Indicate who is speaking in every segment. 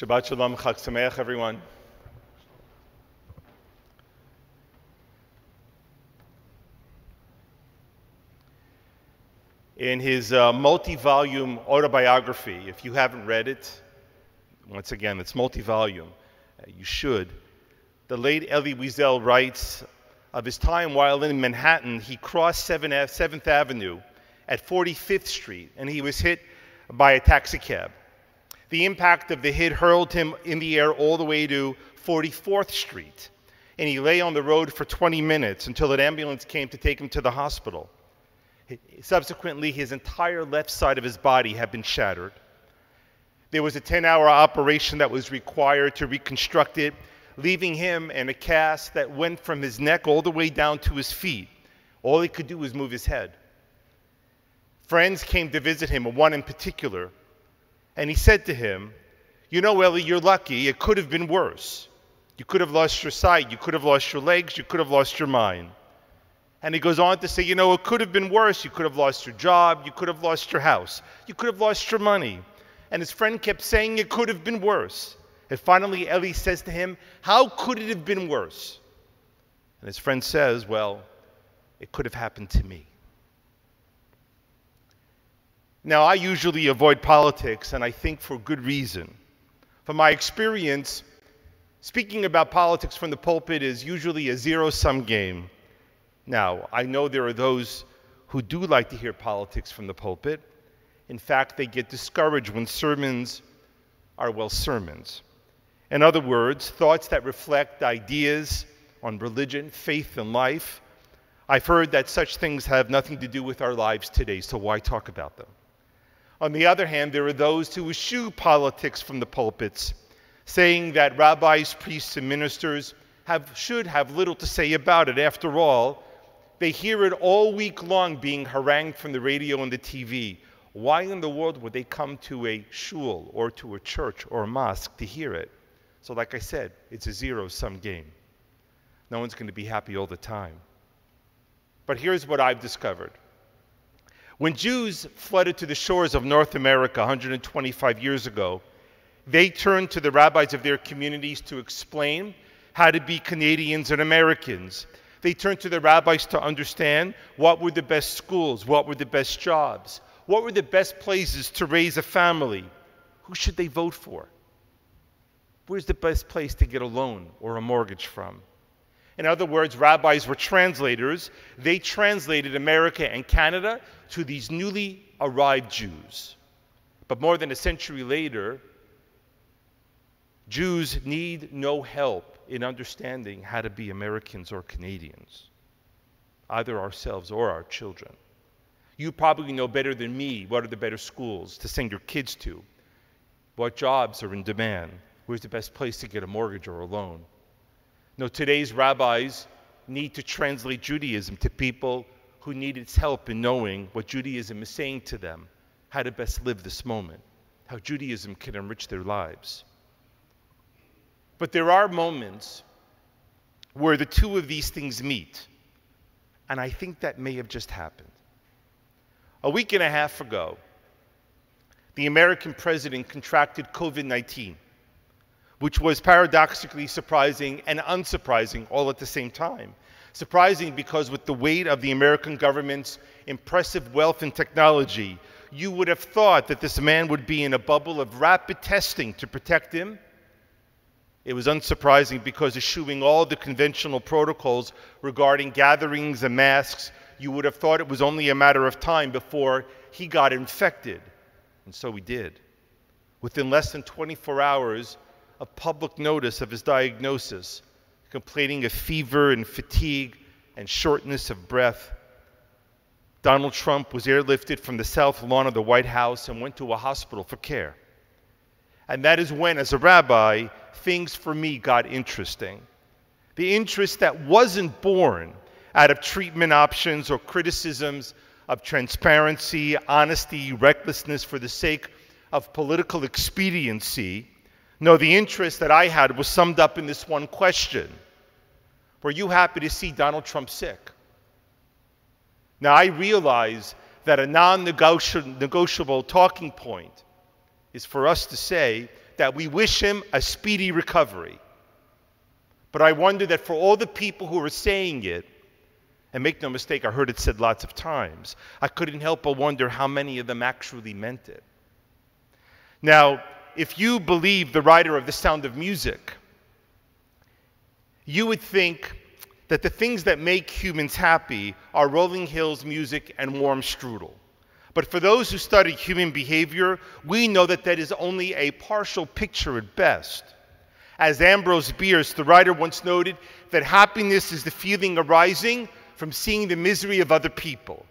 Speaker 1: Shabbat Shalom, Chag Sameach, everyone. In his uh, multi volume autobiography, if you haven't read it, once again, it's multi volume, uh, you should. The late Elie Wiesel writes of his time while in Manhattan, he crossed 7th Avenue at 45th Street and he was hit by a taxicab. The impact of the hit hurled him in the air all the way to 44th Street, and he lay on the road for 20 minutes until an ambulance came to take him to the hospital. Subsequently, his entire left side of his body had been shattered. There was a 10 hour operation that was required to reconstruct it, leaving him in a cast that went from his neck all the way down to his feet. All he could do was move his head. Friends came to visit him, one in particular, and he said to him, You know, Elie, you're lucky. It could have been worse. You could have lost your sight, you could have lost your legs, you could have lost your mind. And he goes on to say, You know, it could have been worse. You could have lost your job, you could have lost your house, you could have lost your money. And his friend kept saying it could have been worse. And finally, Elie says to him, How could it have been worse? And his friend says, Well, it could have happened to me. Now, I usually avoid politics, and I think for good reason. From my experience, speaking about politics from the pulpit is usually a zero sum game. Now, I know there are those who do like to hear politics from the pulpit. In fact, they get discouraged when sermons are, well, sermons. In other words, thoughts that reflect ideas on religion, faith, and life. I've heard that such things have nothing to do with our lives today, so why talk about them? On the other hand, there are those who eschew politics from the pulpits, saying that rabbis, priests, and ministers have, should have little to say about it. After all, they hear it all week long being harangued from the radio and the TV. Why in the world would they come to a shul or to a church or a mosque to hear it? So, like I said, it's a zero sum game. No one's going to be happy all the time. But here's what I've discovered when Jews flooded to the shores of North America 125 years ago, they turned to the rabbis of their communities to explain how to be Canadians and Americans. They turned to the rabbis to understand what were the best schools, what were the best jobs, what were the best places to raise a family, who should they vote for, where's the best place to get a loan or a mortgage from. In other words, rabbis were translators. They translated America and Canada to these newly arrived Jews. But more than a century later, Jews need no help in understanding how to be Americans or Canadians, either ourselves or our children. You probably know better than me what are the better schools to send your kids to, what jobs are in demand, where's the best place to get a mortgage or a loan. No, today's rabbis need to translate Judaism to people who need its help in knowing what Judaism is saying to them, how to best live this moment, how Judaism can enrich their lives. But there are moments where the two of these things meet, and I think that may have just happened. A week and a half ago, the American president contracted COVID 19 which was paradoxically surprising and unsurprising all at the same time. Surprising because, with the weight of the American government's impressive wealth and technology, you would have thought that this man would be in a bubble of rapid testing to protect him. It was unsurprising because, eschewing all the conventional protocols regarding gatherings and masks, you would have thought it was only a matter of time before he got infected. And so he did. Within less than 24 hours, a public notice of his diagnosis, complaining of fever and fatigue and shortness of breath. Donald Trump was airlifted from the south lawn of the White House and went to a hospital for care. And that is when, as a rabbi, things for me got interesting. The interest that wasn't born out of treatment options or criticisms of transparency, honesty, recklessness for the sake of political expediency, no, the interest that I had was summed up in this one question Were you happy to see Donald Trump sick? Now, I realize that a non negotiable talking point is for us to say that we wish him a speedy recovery. But I wonder that for all the people who are saying it, and make no mistake, I heard it said lots of times, I couldn't help but wonder how many of them actually meant it. Now, if you believe the writer of The Sound of Music, you would think that the things that make humans happy are rolling hills music and warm strudel. But for those who study human behavior, we know that that is only a partial picture at best. As Ambrose Bierce, the writer, once noted, that happiness is the feeling arising from seeing the misery of other people.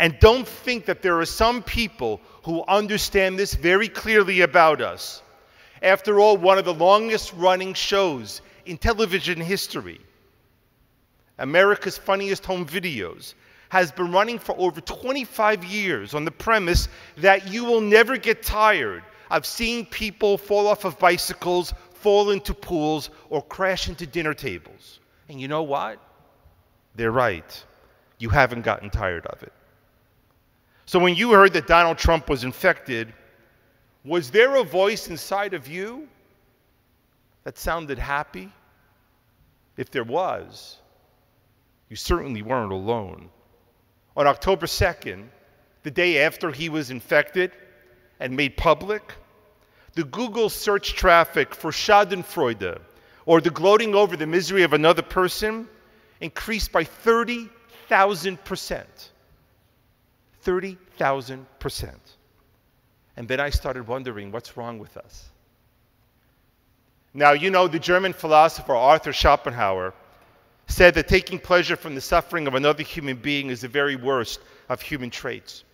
Speaker 1: And don't think that there are some people who understand this very clearly about us. After all, one of the longest running shows in television history, America's Funniest Home Videos, has been running for over 25 years on the premise that you will never get tired of seeing people fall off of bicycles, fall into pools, or crash into dinner tables. And you know what? They're right. You haven't gotten tired of it. So when you heard that Donald Trump was infected, was there a voice inside of you that sounded happy? If there was, you certainly weren't alone. On October 2nd, the day after he was infected and made public, the Google search traffic for Schadenfreude, or the gloating over the misery of another person, increased by 30,000%. 30,000%. And then I started wondering what's wrong with us. Now, you know, the German philosopher Arthur Schopenhauer said that taking pleasure from the suffering of another human being is the very worst of human traits.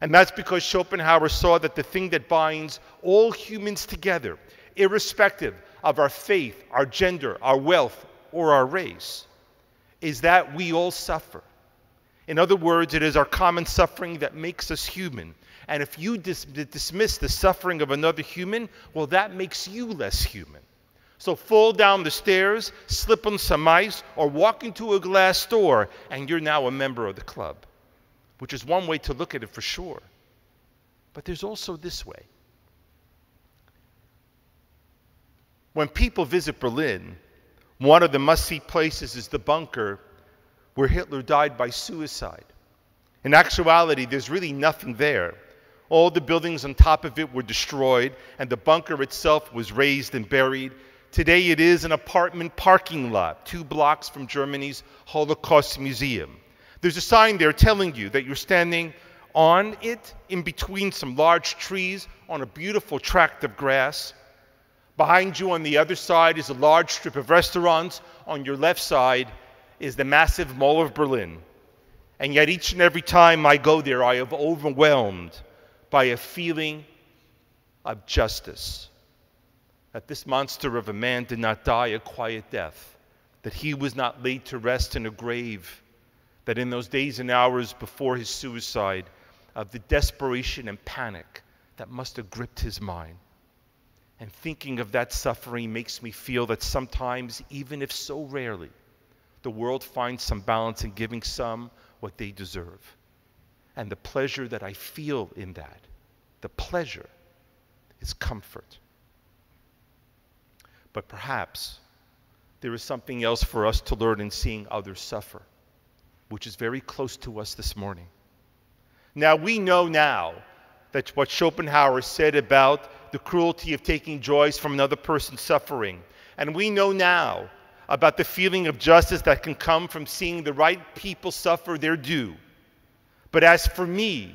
Speaker 1: And that's because Schopenhauer saw that the thing that binds all humans together, irrespective of our faith, our gender, our wealth, or our race, is that we all suffer. In other words, it is our common suffering that makes us human. And if you dis- dismiss the suffering of another human, well, that makes you less human. So fall down the stairs, slip on some ice, or walk into a glass door, and you're now a member of the club, which is one way to look at it for sure. But there's also this way. When people visit Berlin, one of the must see places is the bunker where Hitler died by suicide. In actuality, there's really nothing there. All the buildings on top of it were destroyed, and the bunker itself was razed and buried. Today, it is an apartment parking lot, two blocks from Germany's Holocaust Museum. There's a sign there telling you that you're standing on it in between some large trees on a beautiful tract of grass. Behind you on the other side is a large strip of restaurants. On your left side is the massive Mall of Berlin. And yet, each and every time I go there, I am overwhelmed by a feeling of justice. That this monster of a man did not die a quiet death, that he was not laid to rest in a grave, that in those days and hours before his suicide, of the desperation and panic that must have gripped his mind. And thinking of that suffering makes me feel that sometimes, even if so rarely, the world finds some balance in giving some what they deserve. And the pleasure that I feel in that, the pleasure, is comfort. But perhaps there is something else for us to learn in seeing others suffer, which is very close to us this morning. Now, we know now that what Schopenhauer said about the cruelty of taking joys from another person's suffering. And we know now about the feeling of justice that can come from seeing the right people suffer their due. But as for me,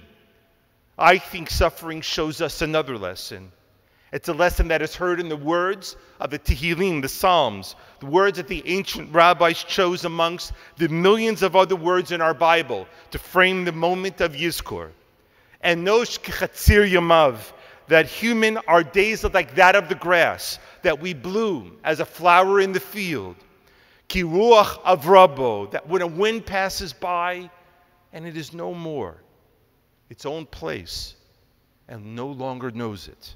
Speaker 1: I think suffering shows us another lesson. It's a lesson that is heard in the words of the Tehillim, the Psalms, the words that the ancient rabbis chose amongst the millions of other words in our Bible to frame the moment of Yizkor. Enosh kechatzir yamav, that human are days are like that of the grass, that we bloom as a flower in the field. Kiruach avrabo, that when a wind passes by and it is no more, its own place, and no longer knows it.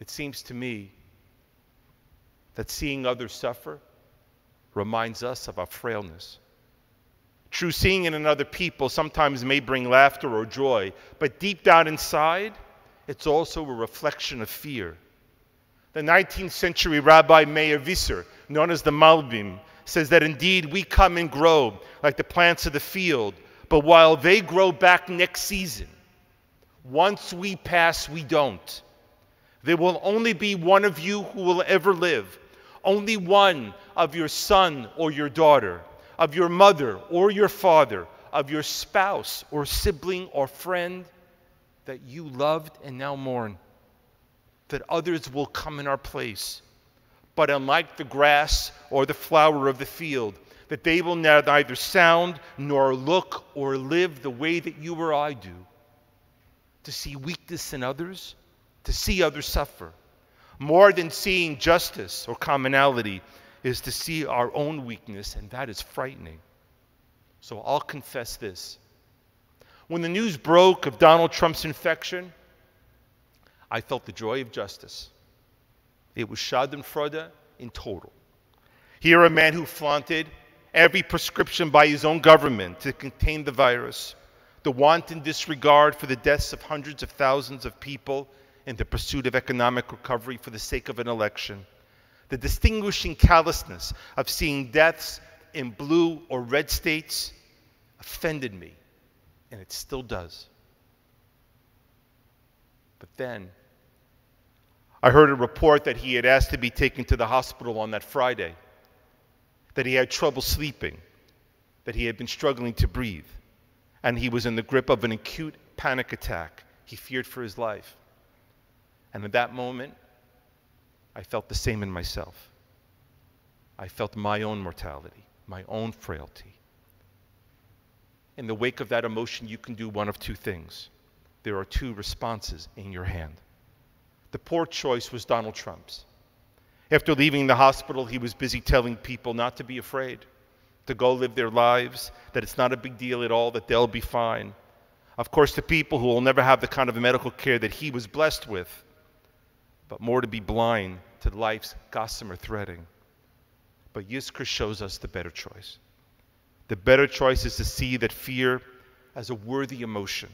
Speaker 1: It seems to me that seeing others suffer reminds us of our frailness. True seeing in another people sometimes may bring laughter or joy, but deep down inside, it's also a reflection of fear. The 19th century Rabbi Meir Visser, known as the Malbim, says that indeed we come and grow like the plants of the field, but while they grow back next season, once we pass, we don't. There will only be one of you who will ever live, only one of your son or your daughter, of your mother or your father, of your spouse or sibling or friend that you loved and now mourn. That others will come in our place. But unlike the grass or the flower of the field, that they will neither sound nor look or live the way that you or I do. To see weakness in others, to see others suffer. More than seeing justice or commonality is to see our own weakness, and that is frightening. So I'll confess this. When the news broke of Donald Trump's infection, I felt the joy of justice. It was Schadenfreude in total. Here, a man who flaunted every prescription by his own government to contain the virus, the wanton disregard for the deaths of hundreds of thousands of people in the pursuit of economic recovery for the sake of an election, the distinguishing callousness of seeing deaths in blue or red states offended me, and it still does. But then, I heard a report that he had asked to be taken to the hospital on that Friday that he had trouble sleeping, that he had been struggling to breathe, and he was in the grip of an acute panic attack. He feared for his life. And at that moment, I felt the same in myself. I felt my own mortality, my own frailty. In the wake of that emotion, you can do one of two things. There are two responses in your hand. The poor choice was Donald Trump's. After leaving the hospital, he was busy telling people not to be afraid, to go live their lives, that it's not a big deal at all, that they'll be fine. Of course, to people who will never have the kind of medical care that he was blessed with, but more to be blind to life's gossamer threading. But Yizkor shows us the better choice. The better choice is to see that fear as a worthy emotion,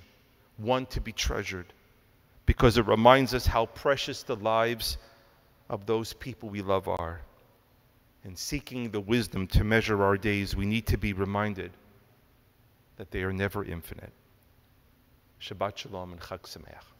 Speaker 1: one to be treasured, because it reminds us how precious the lives of those people we love are. In seeking the wisdom to measure our days, we need to be reminded that they are never infinite. Shabbat Shalom and Chag Sameach.